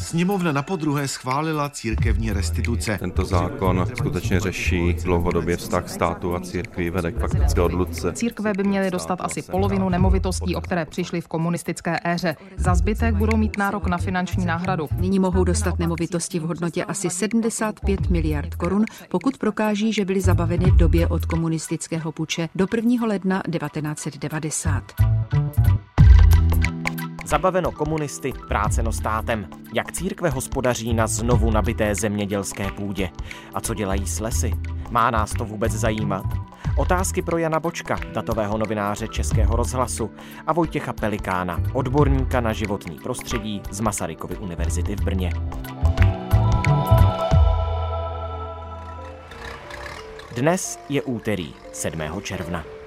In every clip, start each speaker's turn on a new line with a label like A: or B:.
A: Sněmovna na podruhé schválila církevní restituce.
B: Tento zákon skutečně řeší dlouhodobě vztah státu a církví vede k faktické odluce.
C: Církve by měly dostat asi polovinu nemovitostí, o které přišly v komunistické éře. Za zbytek budou mít nárok na finanční náhradu.
D: Nyní mohou dostat nemovitosti v hodnotě asi 75 miliard korun, pokud prokáží, že byly zabaveny v době od komunistického puče do 1. ledna 1990.
E: Zabaveno komunisty, vráceno státem. Jak církve hospodaří na znovu nabité zemědělské půdě? A co dělají s lesy? Má nás to vůbec zajímat? Otázky pro Jana Bočka, datového novináře Českého rozhlasu a Vojtěcha Pelikána, odborníka na životní prostředí z Masarykovy univerzity v Brně. Dnes je úterý 7. června.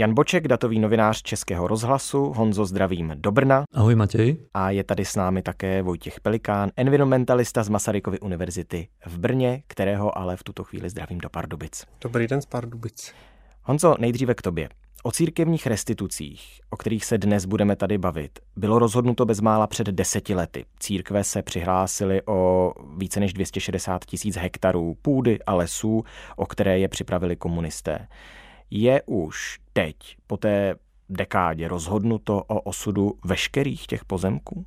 E: Jan Boček, datový novinář Českého rozhlasu. Honzo, zdravím do Brna.
F: Ahoj Matěj.
E: A je tady s námi také Vojtěch Pelikán, environmentalista z Masarykovy univerzity v Brně, kterého ale v tuto chvíli zdravím do Pardubic.
G: Dobrý den z Pardubic.
E: Honzo, nejdříve k tobě. O církevních restitucích, o kterých se dnes budeme tady bavit, bylo rozhodnuto bezmála před deseti lety. Církve se přihlásily o více než 260 tisíc hektarů půdy a lesů, o které je připravili komunisté. Je už teď, po té dekádě, rozhodnuto o osudu veškerých těch pozemků?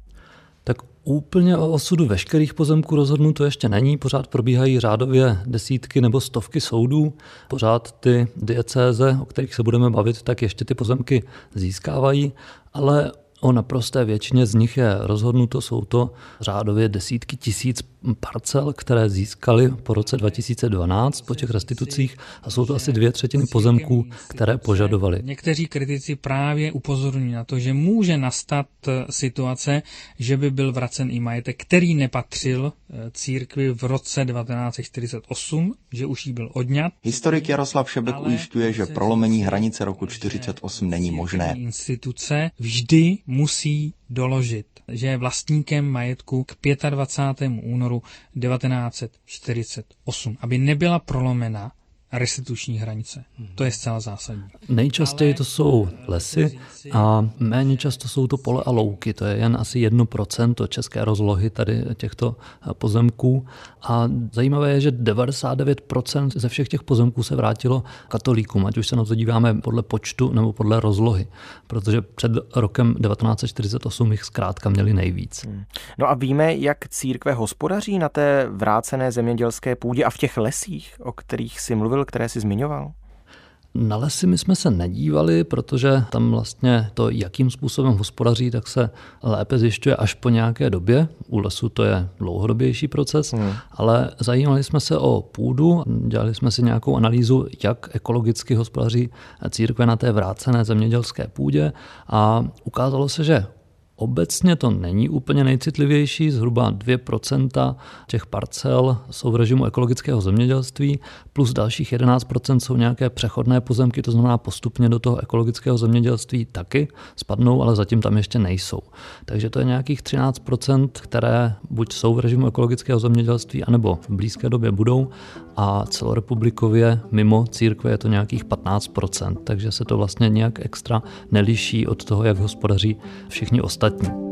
F: Tak úplně o osudu veškerých pozemků rozhodnuto ještě není. Pořád probíhají řádově desítky nebo stovky soudů. Pořád ty diecéze, o kterých se budeme bavit, tak ještě ty pozemky získávají. Ale O naprosté většině z nich je rozhodnuto, jsou to řádově desítky tisíc parcel, které získali po roce 2012 po těch restitucích a jsou to asi dvě třetiny pozemků, které požadovali.
H: Někteří kritici právě upozorňují na to, že může nastat eh, situace, že by byl vracen i majetek, který nepatřil eh, církvi v roce 1948, že už jí byl odňat.
I: Historik Jaroslav Šebek ujišťuje, že prolomení hranice roku 48 není možné.
H: Instituce vždy musí doložit, že je vlastníkem majetku k 25. únoru 1948, aby nebyla prolomena restituční hranice. To je zcela zásadní.
F: Nejčastěji to jsou lesy a méně často jsou to pole a louky. To je jen asi 1% české rozlohy tady těchto pozemků. A zajímavé je, že 99% ze všech těch pozemků se vrátilo katolíkům, ať už se na to díváme podle počtu nebo podle rozlohy, protože před rokem 1948 jich zkrátka měli nejvíc. Hmm.
E: No a víme, jak církve hospodaří na té vrácené zemědělské půdě a v těch lesích, o kterých si mluvil které jsi zmiňoval?
F: Na lesy my jsme se nedívali, protože tam vlastně to, jakým způsobem hospodaří, tak se lépe zjišťuje až po nějaké době. U lesu to je dlouhodobější proces, hmm. ale zajímali jsme se o půdu, dělali jsme si nějakou analýzu, jak ekologicky hospodaří církve na té vrácené zemědělské půdě a ukázalo se, že Obecně to není úplně nejcitlivější, zhruba 2% těch parcel jsou v režimu ekologického zemědělství, plus dalších 11% jsou nějaké přechodné pozemky, to znamená postupně do toho ekologického zemědělství taky spadnou, ale zatím tam ještě nejsou. Takže to je nějakých 13%, které buď jsou v režimu ekologického zemědělství, anebo v blízké době budou a celorepublikově mimo církve je to nějakých 15%, takže se to vlastně nějak extra neliší od toho, jak hospodaří všichni ostatní. Motten.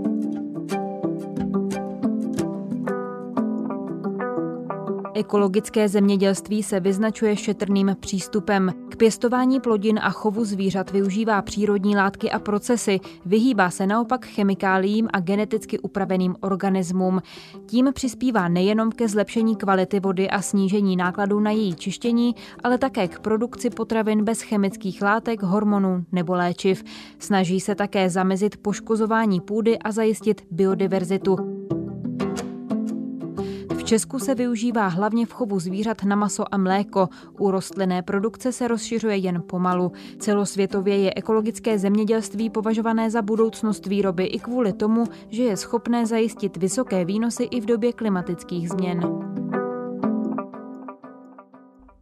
J: Ekologické zemědělství se vyznačuje šetrným přístupem. K pěstování plodin a chovu zvířat využívá přírodní látky a procesy, vyhýbá se naopak chemikáliím a geneticky upraveným organismům. Tím přispívá nejenom ke zlepšení kvality vody a snížení nákladů na její čištění, ale také k produkci potravin bez chemických látek, hormonů nebo léčiv. Snaží se také zamezit poškozování půdy a zajistit biodiverzitu. Česku se využívá hlavně v chovu zvířat na maso a mléko. U rostlinné produkce se rozšiřuje jen pomalu. Celosvětově je ekologické zemědělství považované za budoucnost výroby i kvůli tomu, že je schopné zajistit vysoké výnosy i v době klimatických změn.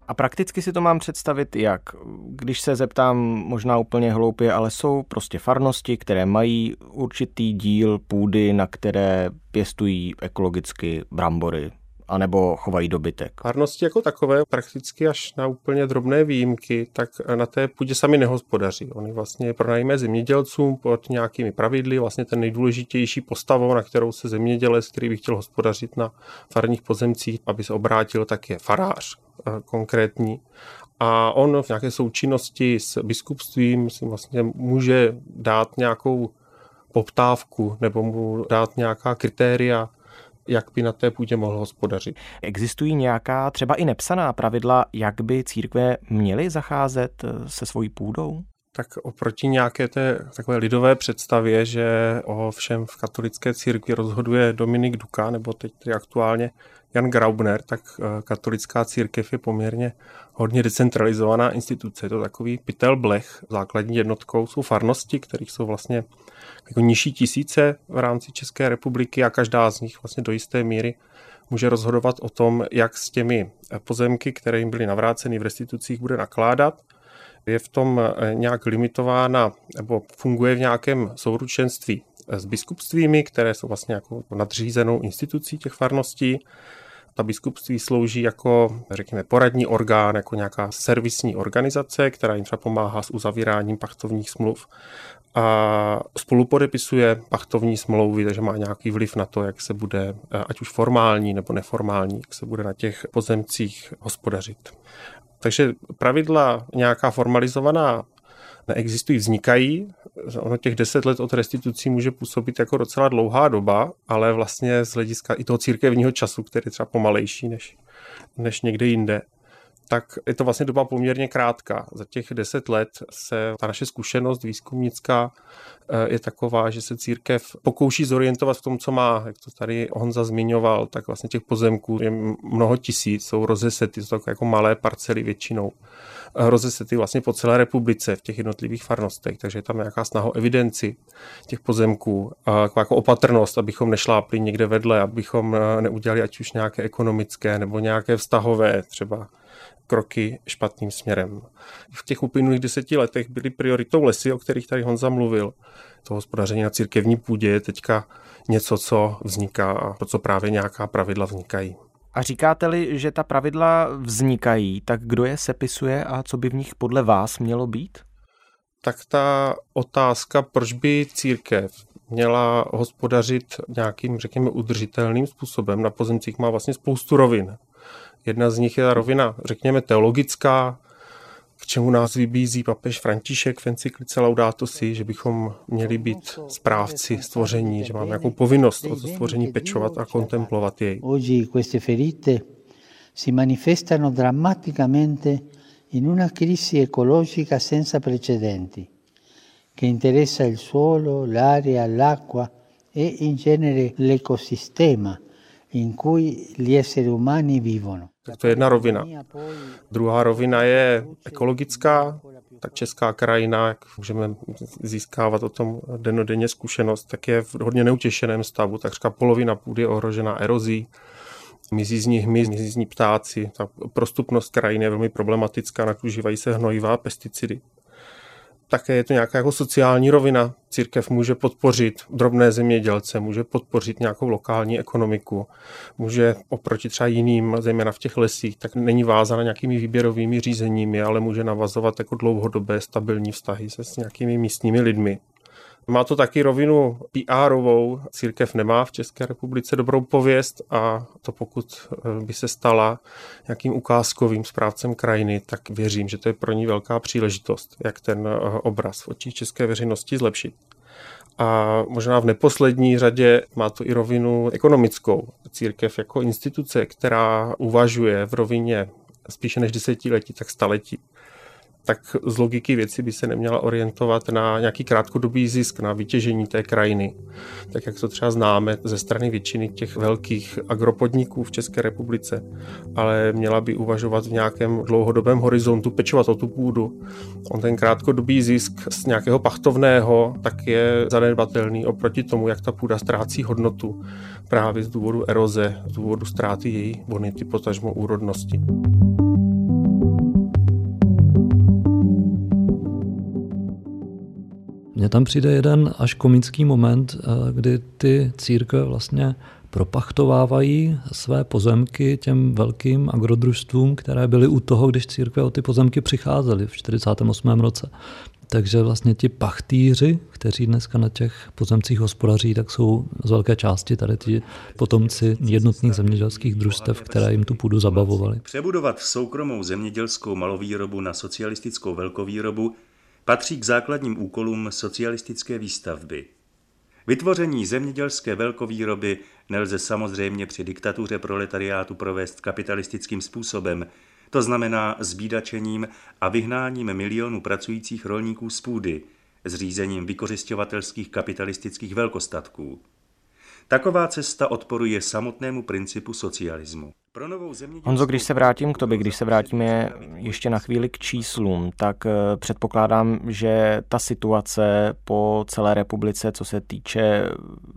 E: A prakticky si to mám představit jak? Když se zeptám možná úplně hloupě, ale jsou prostě farnosti, které mají určitý díl půdy, na které pěstují ekologicky brambory anebo chovají dobytek?
G: Farnosti jako takové, prakticky až na úplně drobné výjimky, tak na té půdě sami nehospodaří. Oni vlastně pronajímají zemědělcům pod nějakými pravidly, vlastně ten nejdůležitější postavou, na kterou se zemědělec, který by chtěl hospodařit na farních pozemcích, aby se obrátil, tak je farář konkrétní. A on v nějaké součinnosti s biskupstvím si vlastně může dát nějakou poptávku nebo mu dát nějaká kritéria, jak by na té půdě mohl hospodařit.
E: Existují nějaká třeba i nepsaná pravidla, jak by církve měly zacházet eh, se svojí půdou?
G: Tak oproti nějaké té takové lidové představě, že o všem v katolické církvi rozhoduje Dominik Duka, nebo teď tedy aktuálně Jan Graubner, tak eh, katolická církev je poměrně hodně decentralizovaná instituce. Je to takový pytel blech. Základní jednotkou jsou farnosti, kterých jsou vlastně jako nižší tisíce v rámci České republiky a každá z nich vlastně do jisté míry může rozhodovat o tom, jak s těmi pozemky, které jim byly navráceny v restitucích, bude nakládat. Je v tom eh, nějak limitována nebo funguje v nějakém souručenství s biskupstvími, které jsou vlastně jako nadřízenou institucí těch farností. Ta biskupství slouží jako, řekněme, poradní orgán, jako nějaká servisní organizace, která jim třeba pomáhá s uzavíráním pachtovních smluv a spolu podepisuje pachtovní smlouvy, takže má nějaký vliv na to, jak se bude, ať už formální nebo neformální, jak se bude na těch pozemcích hospodařit. Takže pravidla nějaká formalizovaná neexistují, vznikají. Ono těch deset let od restitucí může působit jako docela dlouhá doba, ale vlastně z hlediska i toho církevního času, který je třeba pomalejší než, než někde jinde, tak je to vlastně doba poměrně krátká. Za těch deset let se ta naše zkušenost výzkumnická eh, je taková, že se církev pokouší zorientovat v tom, co má. Jak to tady Honza zmiňoval, tak vlastně těch pozemků je mnoho tisíc, jsou rozesety, jsou jako malé parcely většinou. Eh, rozesety vlastně po celé republice v těch jednotlivých farnostech, takže je tam nějaká snaha o evidenci těch pozemků, jako opatrnost, abychom nešlápli někde vedle, abychom eh, neudělali ať už nějaké ekonomické nebo nějaké vztahové třeba kroky špatným směrem. V těch uplynulých deseti letech byly prioritou lesy, o kterých tady Honza mluvil. To hospodaření na církevní půdě je teďka něco, co vzniká a pro co právě nějaká pravidla vznikají.
E: A říkáte-li, že ta pravidla vznikají, tak kdo je sepisuje a co by v nich podle vás mělo být?
G: Tak ta otázka, proč by církev měla hospodařit nějakým, řekněme, udržitelným způsobem na pozemcích, má vlastně spoustu rovin. Jedna z nich je ta rovina, řekněme, teologická, k čemu nás vybízí papež František v encyklice Laudato Si, že bychom měli být správci stvoření, že máme nějakou povinnost o to stvoření pečovat a kontemplovat jej.
K: Oggi queste ferite si manifestano drammaticamente in una crisi ecologica senza precedenti, che interessa il suolo, l'aria, l'acqua e in genere l'ecosistema
G: Tak to je jedna rovina. Druhá rovina je ekologická, tak česká krajina, jak můžeme získávat o tom denodenně zkušenost, tak je v hodně neutěšeném stavu. Takřka polovina půdy je ohrožená erozí, mizí z ní hmyz, mizí z ní ptáci. Ta prostupnost krajiny je velmi problematická, nakužívají se hnojivá pesticidy také je to nějaká jako sociální rovina. Církev může podpořit drobné zemědělce, může podpořit nějakou lokální ekonomiku, může oproti třeba jiným, zejména v těch lesích, tak není vázána nějakými výběrovými řízeními, ale může navazovat jako dlouhodobé stabilní vztahy se s nějakými místními lidmi. Má to taky rovinu PR-ovou. Církev nemá v České republice dobrou pověst a to pokud eh, by se stala nějakým ukázkovým správcem krajiny, tak věřím, že to je pro ní velká příležitost, jak ten eh, obraz v očích české veřejnosti zlepšit. A možná v neposlední řadě má to i rovinu ekonomickou. Církev jako instituce, která uvažuje v rovině spíše než desetiletí, tak staletí tak z logiky věci by se neměla orientovat na nějaký krátkodobý zisk, na vytěžení té krajiny. Tak jak to třeba známe ze strany většiny těch velkých agropodniků v České republice, ale měla by uvažovat v nějakém dlouhodobém horizontu, pečovat o tu půdu. On ten krátkodobý zisk z nějakého pachtovného tak je zanedbatelný oproti tomu, jak ta půda ztrácí hodnotu právě z důvodu eroze, z důvodu ztráty její bonity, potažmo úrodnosti.
F: Mně tam přijde jeden až komický moment, eh, kdy ty církve vlastně propachtovávají své pozemky těm velkým agrodružstvům, které byly u toho, když církve o ty pozemky přicházely v 48. roce. Takže vlastně ti pachtýři, kteří dneska na těch pozemcích hospodaří, tak jsou z velké části tady ti potomci jednotných zemědělských družstev, které jim tu půdu zabavovali.
L: Přebudovat soukromou zemědělskou malovýrobu na socialistickou velkovýrobu patří k základním úkolům socialistické výstavby. Vytvoření zemědělské velkovýroby nelze samozřejmě při diktatuře proletariátu provést kapitalistickým způsobem, to znamená zbídačením a vyhnáním milionů pracujících rolníků z půdy, zřízením vykořišťovatelských kapitalistických velkostatků. Taková cesta odporuje samotnému principu socialismu.
E: Honzo, když se vrátím k tobě, když se vrátíme ještě na chvíli k číslům, tak eh, předpokládám, že ta situace po celé republice, co se týče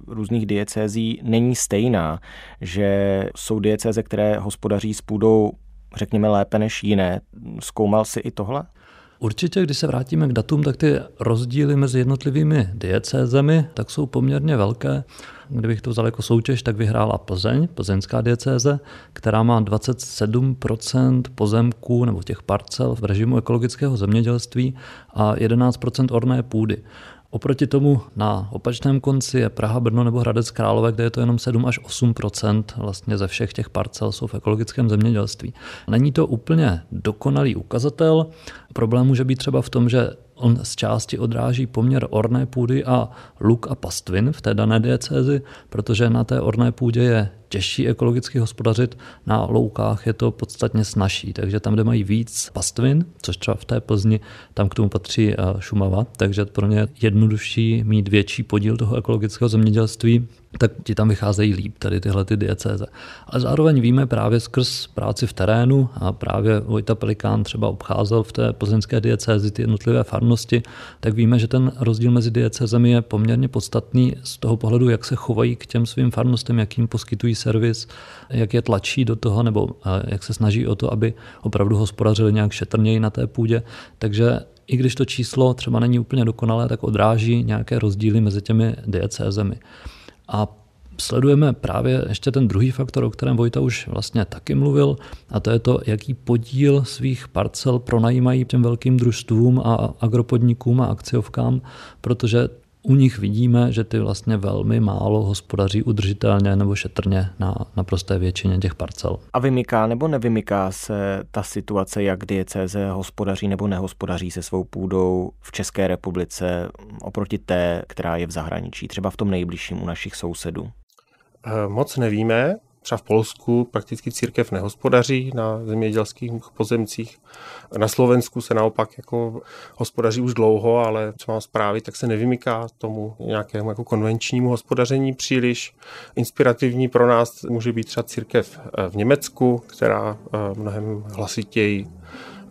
E: různých diecézí, není stejná, že jsou diecéze, které hospodaří s půdou řekněme, lépe než jiné. Zkoumal si i tohle?
F: Určitě, když se vrátíme k datům, tak ty rozdíly mezi jednotlivými diecézemi tak jsou poměrně velké. Kdybych to vzal jako soutěž, tak vyhrála Plzeň, plzeňská diecéze, která má 27% pozemků nebo těch parcel v režimu ekologického zemědělství a 11% orné půdy. Oproti tomu na opačném konci je Praha, Brno nebo Hradec Králové, kde je to jenom 7 až 8% vlastně ze všech těch parcel jsou v ekologickém zemědělství. Není to úplně dokonalý ukazatel. Problém může být třeba v tom, že on z části odráží poměr orné půdy a luk a pastvin v té dané diecézi, protože na té orné půdě je těžší ekologicky hospodařit, na loukách je to podstatně snažší, takže tam, kde mají víc pastvin, což třeba v té Plzni, tam k tomu patří eh, Šumava, takže pro ně je jednodušší mít větší podíl toho ekologického zemědělství, tak ti tam vycházejí líp, tady tyhle ty diecéze. Ale zároveň víme právě skrz práci v terénu a právě Vojta Pelikán třeba obcházel v té plzeňské diecézi ty jednotlivé farnosti, tak víme, že ten rozdíl mezi diecézemi je poměrně podstatný z toho pohledu, jak se chovají k těm svým farnostem, jak jim poskytují servis, jak je tlačí do toho, nebo jak se snaží o to, aby opravdu hospodařili nějak šetrněji na té půdě. Takže i když to číslo třeba není úplně dokonalé, tak odráží nějaké rozdíly mezi těmi diecézemi. A sledujeme právě ještě ten druhý faktor, o kterém Vojta už vlastně taky mluvil, a to je to, jaký podíl svých parcel pronajímají těm velkým družstvům a agropodnikům a akciovkám, protože u nich vidíme, že ty vlastně velmi málo hospodaří udržitelně nebo šetrně na naprosté většině těch parcel.
E: A vymyká nebo nevymyká se ta situace, jak diecéze hospodaří nebo nehospodaří se svou půdou v České republice oproti té, která je v zahraničí, třeba v tom nejbližším u našich sousedů?
G: Eh, moc nevíme, Třeba v Polsku prakticky církev nehospodaří na zemědělských pozemcích. Na Slovensku se naopak jako hospodaří už dlouho, ale co mám zprávy, tak se nevymyká tomu nějakému jako konvenčnímu hospodaření příliš. Inspirativní pro nás může být třeba církev eh, v Německu, která eh, mnohem hlasitěji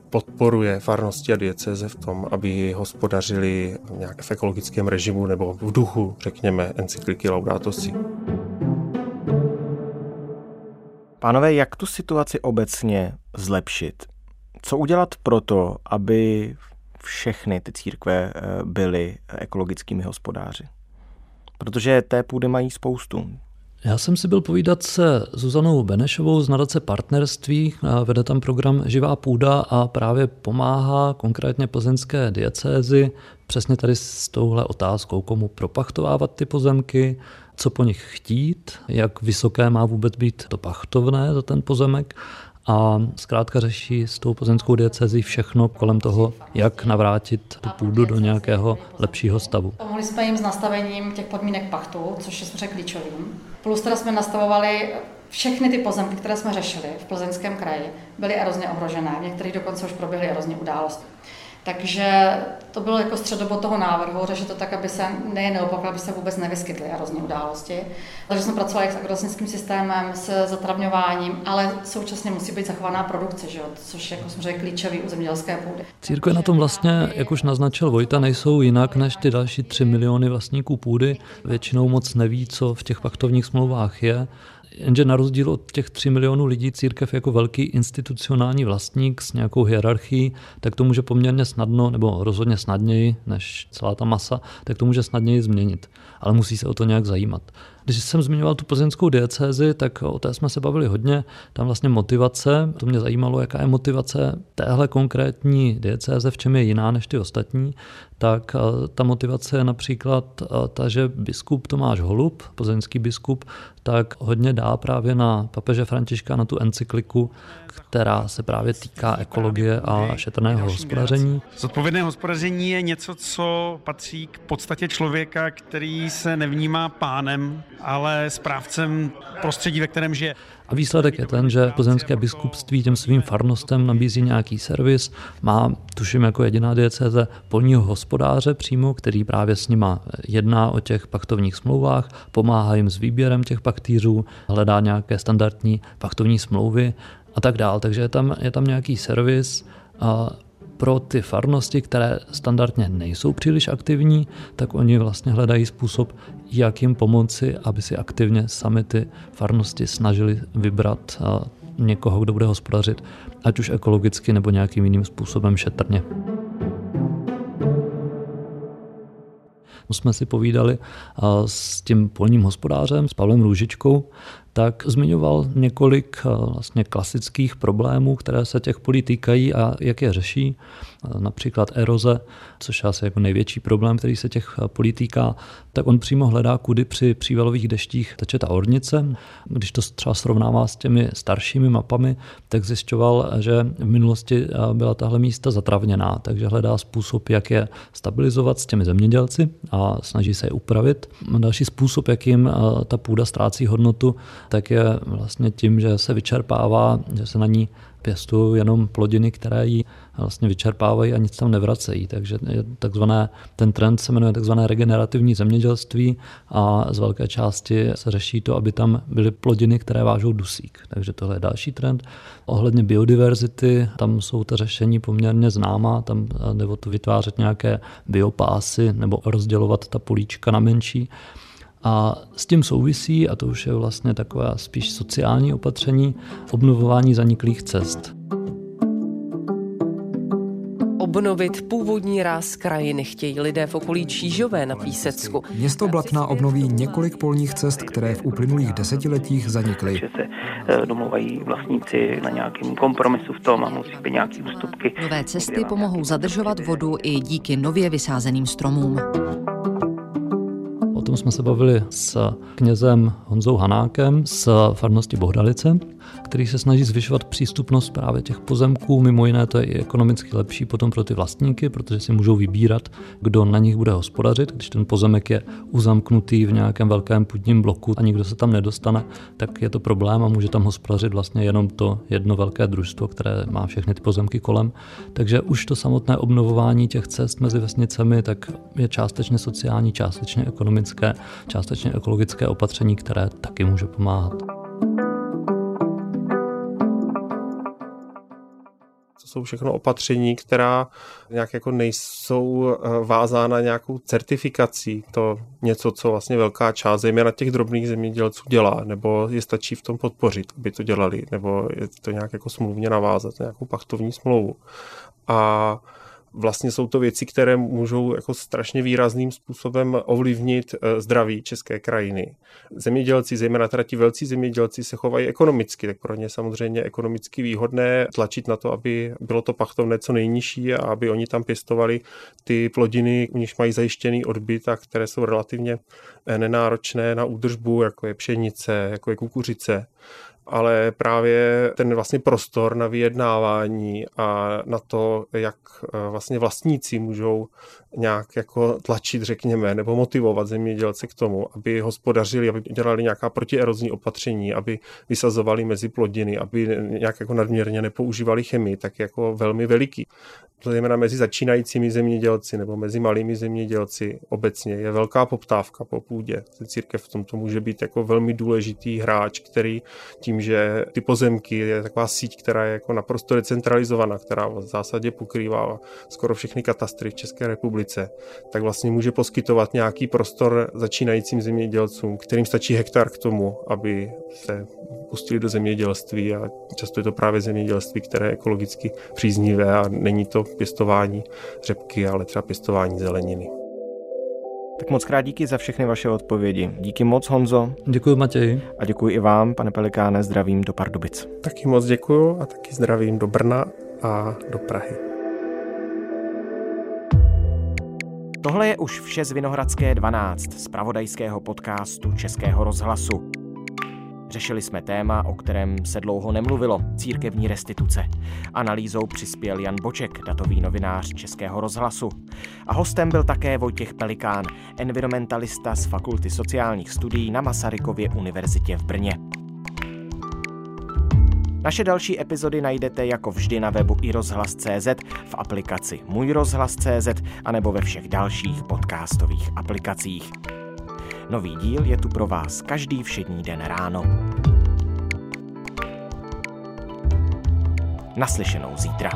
G: podporuje farnosti a dieceze v tom, aby hospodařili nějak v ekologickém režimu nebo v duchu, řekněme, encykliky Laudato Si.
E: Pánové, jak tu situaci obecně zlepšit? Co udělat pro to, aby všechny ty církve eh, byly ekologickými hospodáři? Protože té půdy mají spoustu.
F: Já jsem si byl povídat se Zuzanou Benešovou z nadace partnerství, vede tam program Živá půda a právě pomáhá konkrétně plzeňské diecézi přesně tady s touhle otázkou, komu propachtovávat ty pozemky, co po nich chtít, jak vysoké má vůbec být to pachtovné za ten pozemek a zkrátka řeší s tou pozemskou diecezí všechno kolem toho, jak navrátit tu půdu do nějakého lepšího stavu.
M: Pomohli jsme jim s nastavením těch podmínek pachtu, což je samozřejmě klíčovým. Plus teda jsme nastavovali všechny ty pozemky, které jsme řešili v plzeňském kraji, byly erozně ohrožené. V některých dokonce už proběhly erozní události. Takže to bylo jako středobod toho návrhu, řešit to tak, aby se nejen neopakovaly, aby se vůbec nevyskytly erozní události. Takže jsme pracovali s agrolesnickým systémem, s zatravňováním, ale současně musí být zachovaná produkce, že jo? což jako jsme klíčový u zemědělské půdy.
F: Církve na tom vlastně, jak už naznačil Vojta, nejsou jinak než ty další 3 miliony vlastníků půdy. Většinou moc neví, co v těch paktovních smlouvách je Jenže na rozdíl od těch 3 milionů lidí církev jako velký institucionální vlastník s nějakou hierarchií, tak to může poměrně snadno, nebo rozhodně snadněji než celá ta masa, tak to může snadněji změnit. Ale musí se o to nějak zajímat. Když jsem zmiňoval tu plzeňskou diecézi, tak o té jsme se bavili hodně. Tam vlastně motivace, to mě zajímalo, jaká je motivace téhle konkrétní diecéze, v čem je jiná než ty ostatní tak eh, ta motivace je například eh, ta, že biskup Tomáš Holub, plzeňský biskup, tak hodně dá právě na papeže Františka na tu encykliku, která se právě týká ekologie a šetrného hospodaření.
N: Zodpovědné hospodaření je něco, co patří k podstatě člověka, který se nevnímá pánem, ale správcem prostředí, ve kterém žije.
F: A výsledek je ten, že plzeňské biskupství těm svým farnostem nabízí nějaký servis, má, tuším jako jediná diecéze, polního hospodáře přímo, který právě s nima jedná o těch paktovních smlouvách, pomáhá jim s výběrem těch paktýřů, hledá nějaké standardní paktovní smlouvy a tak dál. Takže je tam, je tam nějaký servis, a pro ty farnosti, které standardně nejsou příliš aktivní, tak oni vlastně hledají způsob, jak jim pomoci, aby si aktivně sami ty farnosti snažili vybrat někoho, kdo bude hospodařit, ať už ekologicky nebo nějakým jiným způsobem šetrně. jsme si povídali s tím polním hospodářem, s Pavlem Růžičkou, tak zmiňoval několik vlastně klasických problémů, které se těch polí týkají a jak je řeší například eroze, což je asi jako největší problém, který se těch polí týká, tak on přímo hledá, kudy při přívalových deštích teče ta ornice. Když to třeba srovnává s těmi staršími mapami, tak zjišťoval, že v minulosti byla tahle místa zatravněná, takže hledá způsob, jak je stabilizovat s těmi zemědělci a snaží se je upravit. Další způsob, jakým ta půda ztrácí hodnotu, tak je vlastně tím, že se vyčerpává, že se na ní pěstují jenom plodiny, které ji vlastně vyčerpávají a nic tam nevracejí. Takže takzvané, ten trend se jmenuje takzvané regenerativní zemědělství a z velké části se řeší to, aby tam byly plodiny, které vážou dusík. Takže tohle je další trend. Ohledně biodiverzity, tam jsou ta řešení poměrně známá, tam nebo to vytvářet nějaké biopásy nebo rozdělovat ta políčka na menší. A s tím souvisí, a to už je vlastně takové spíš sociální opatření, obnovování zaniklých cest.
O: Obnovit původní ráz krajiny chtějí lidé v okolí Čížové na Písecku.
P: Město Blatná obnoví několik polních cest, které v uplynulých desetiletích zanikly.
Q: se eh, domluvají vlastníci na nějakém kompromisu v tom a musí být nějaké ústupky.
D: Nové cesty pomohou zadržovat vodu i díky nově vysázeným stromům
F: tom jsme se bavili s knězem Honzou Hanákem z farnosti Bohdalice, který se snaží zvyšovat přístupnost právě těch pozemků. Mimo jiné to je i ekonomicky lepší potom pro ty vlastníky, protože si můžou vybírat, kdo na nich bude hospodařit. Když ten pozemek je uzamknutý v nějakém velkém půdním bloku a nikdo se tam nedostane, tak je to problém a může tam hospodařit vlastně jenom to jedno velké družstvo, které má všechny ty pozemky kolem. Takže už to samotné obnovování těch cest mezi vesnicemi tak je částečně sociální, částečně ekonomické, částečně ekologické opatření, které taky může pomáhat.
G: jsou všechno opatření, která nějak jako nejsou eh, vázána nějakou certifikací. To něco, co vlastně velká část, zejména těch drobných zemědělců dělá, nebo je stačí v tom podpořit, aby to dělali, nebo je to nějak jako smluvně navázat, nějakou pachtovní smlouvu. A vlastně jsou to věci, které můžou jako strašně výrazným způsobem ovlivnit eh, zdraví české krajiny. Zemědělci, zejména teda ti velcí zemědělci, se chovají ekonomicky, tak pro ně samozřejmě ekonomicky výhodné tlačit na to, aby bylo to pachtovné co nejnižší a aby oni tam pěstovali ty plodiny, u nich mají zajištěný odbyt a které jsou relativně eh, nenáročné na údržbu, jako je pšenice, jako je kukuřice ale právě ten vlastně prostor na vyjednávání a na to, jak eh, vlastně vlastníci můžou nějak jako tlačit, řekněme, nebo motivovat zemědělce k tomu, aby hospodařili, aby dělali nějaká protierozní opatření, aby vysazovali mezi plodiny, aby nějak jako nadměrně nepoužívali chemii, tak jako velmi veliký. Zejména mezi začínajícími zemědělci nebo mezi malými zemědělci obecně je velká poptávka po půdě. Církev v tomto může být jako velmi důležitý hráč, který tím, že ty pozemky je taková síť, která je jako naprosto decentralizovaná, která v zásadě pokrývá skoro všechny katastry v České republice, tak vlastně může poskytovat nějaký prostor začínajícím zemědělcům, kterým stačí hektar k tomu, aby se pustili do zemědělství a často je to právě zemědělství, které je ekologicky příznivé a není to pěstování řepky, ale třeba pěstování zeleniny.
E: Tak moc krát díky za všechny vaše odpovědi. Díky moc, Honzo.
F: Děkuji, Matěj.
E: A děkuji i vám, pane Pelikáne, zdravím do Pardubic.
G: Taky moc děkuji a taky zdravím do Brna a do Prahy.
E: Tohle je už vše z Vinohradské 12, z pravodajského podcastu Českého rozhlasu. Řešili jsme téma, o kterém se dlouho nemluvilo, církevní restituce. Analýzou přispěl Jan Boček, datový novinář Českého rozhlasu. A hostem byl také Vojtěch Pelikán, environmentalista z Fakulty sociálních studií na Masarykově univerzitě v Brně. Naše další epizody najdete jako vždy na webu i rozhlas.cz, v aplikaci Můj rozhlas.cz a nebo ve všech dalších podcastových aplikacích. Nový díl je tu pro vás každý všední den ráno. Naslyšenou zítra.